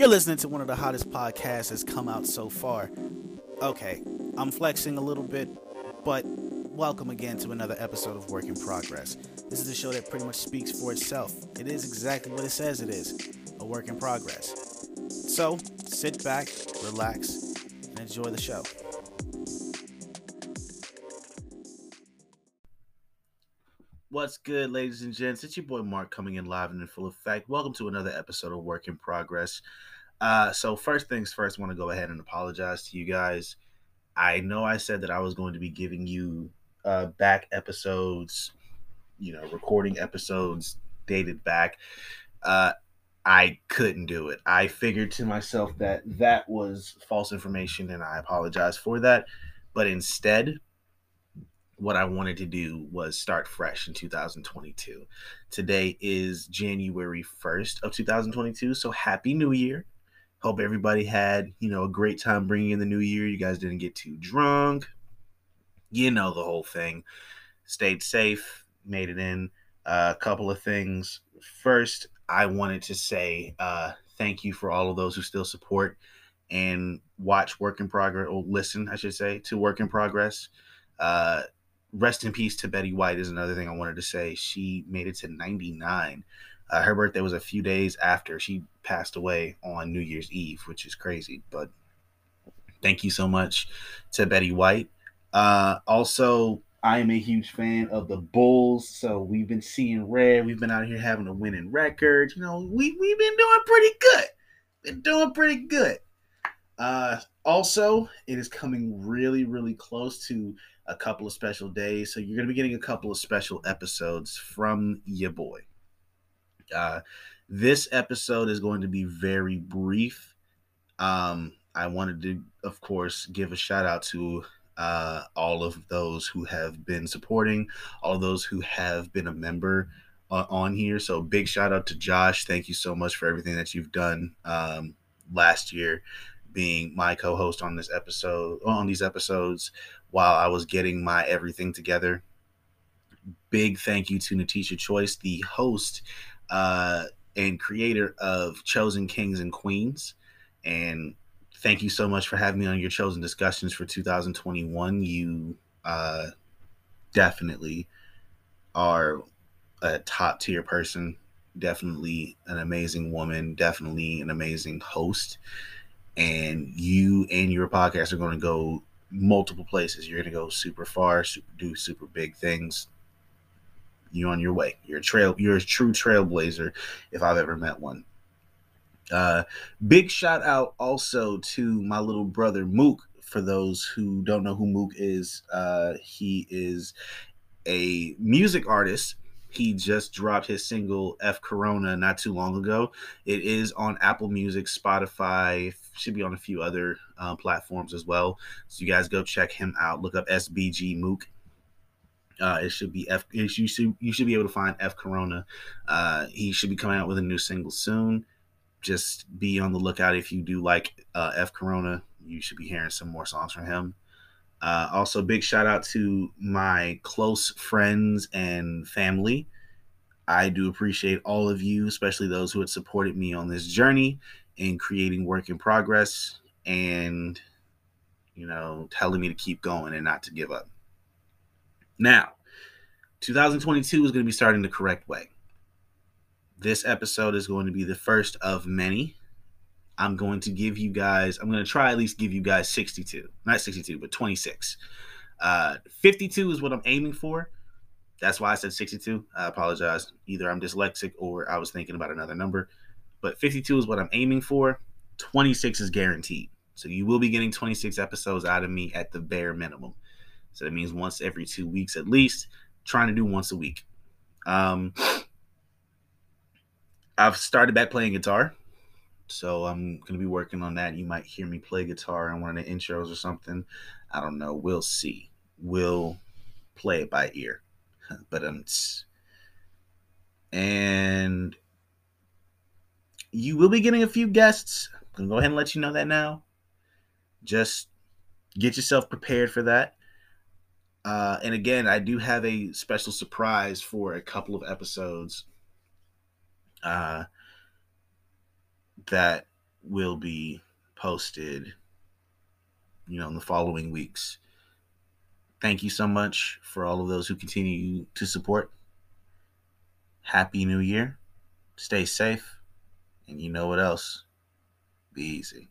You're listening to one of the hottest podcasts that's come out so far. Okay, I'm flexing a little bit, but welcome again to another episode of Work in Progress. This is a show that pretty much speaks for itself. It is exactly what it says it is a work in progress. So sit back, relax, and enjoy the show. What's good, ladies and gents? It's your boy Mark coming in live and in full effect. Welcome to another episode of Work in Progress. Uh, so, first things first, I want to go ahead and apologize to you guys. I know I said that I was going to be giving you uh, back episodes, you know, recording episodes dated back. Uh, I couldn't do it. I figured to myself that that was false information, and I apologize for that. But instead, what I wanted to do was start fresh in 2022. Today is January 1st of 2022, so happy new year. Hope everybody had, you know, a great time bringing in the new year. You guys didn't get too drunk. You know the whole thing. Stayed safe, made it in. A uh, couple of things. First, I wanted to say uh, thank you for all of those who still support and watch Work in Progress, or listen, I should say, to Work in Progress. Uh, rest in peace to Betty White is another thing I wanted to say. She made it to 99. Uh, her birthday was a few days after she passed away on New Year's Eve, which is crazy. But thank you so much to Betty White. Uh, also, I am a huge fan of the Bulls, so we've been seeing red. We've been out here having a winning record. You know, we we've been doing pretty good. Been doing pretty good. Uh, also, it is coming really, really close to a couple of special days. So you're going to be getting a couple of special episodes from your boy. Uh, this episode is going to be very brief. Um, I wanted to, of course, give a shout out to uh, all of those who have been supporting, all those who have been a member uh, on here. So big shout out to Josh. Thank you so much for everything that you've done um, last year, being my co-host on this episode on these episodes while I was getting my everything together. Big thank you to Natisha Choice, the host uh, and creator of Chosen Kings and Queens. And thank you so much for having me on your chosen discussions for 2021. You uh, definitely are a top tier person, definitely an amazing woman, definitely an amazing host. And you and your podcast are going to go multiple places. You're going to go super far, super, do super big things. You're on your way. You're a trail. You're a true trailblazer, if I've ever met one. Uh, big shout out also to my little brother Mook. For those who don't know who Mook is, uh, he is a music artist. He just dropped his single F Corona not too long ago. It is on Apple Music, Spotify, should be on a few other uh, platforms as well. So you guys go check him out. Look up SBG Mook. Uh, it should be F. You should you should be able to find F Corona. Uh, he should be coming out with a new single soon just be on the lookout if you do like uh, F Corona. You should be hearing some more songs from him. Uh, also, big shout out to my close friends and family. I do appreciate all of you, especially those who had supported me on this journey in creating work in progress and, you know, telling me to keep going and not to give up. Now, 2022 is going to be starting the correct way. This episode is going to be the first of many. I'm going to give you guys, I'm going to try at least give you guys 62. Not 62, but 26. Uh, 52 is what I'm aiming for. That's why I said 62. I apologize. Either I'm dyslexic or I was thinking about another number. But 52 is what I'm aiming for. 26 is guaranteed. So you will be getting 26 episodes out of me at the bare minimum. So that means once every two weeks at least, trying to do once a week. Um, I've started back playing guitar. So I'm going to be working on that. You might hear me play guitar in one of the intros or something. I don't know. We'll see. We'll play it by ear. but um and you will be getting a few guests. I'm going to go ahead and let you know that now. Just get yourself prepared for that. Uh, and again, I do have a special surprise for a couple of episodes uh, that will be posted, you know, in the following weeks. Thank you so much for all of those who continue to support. Happy New Year. Stay safe. And you know what else? Be easy.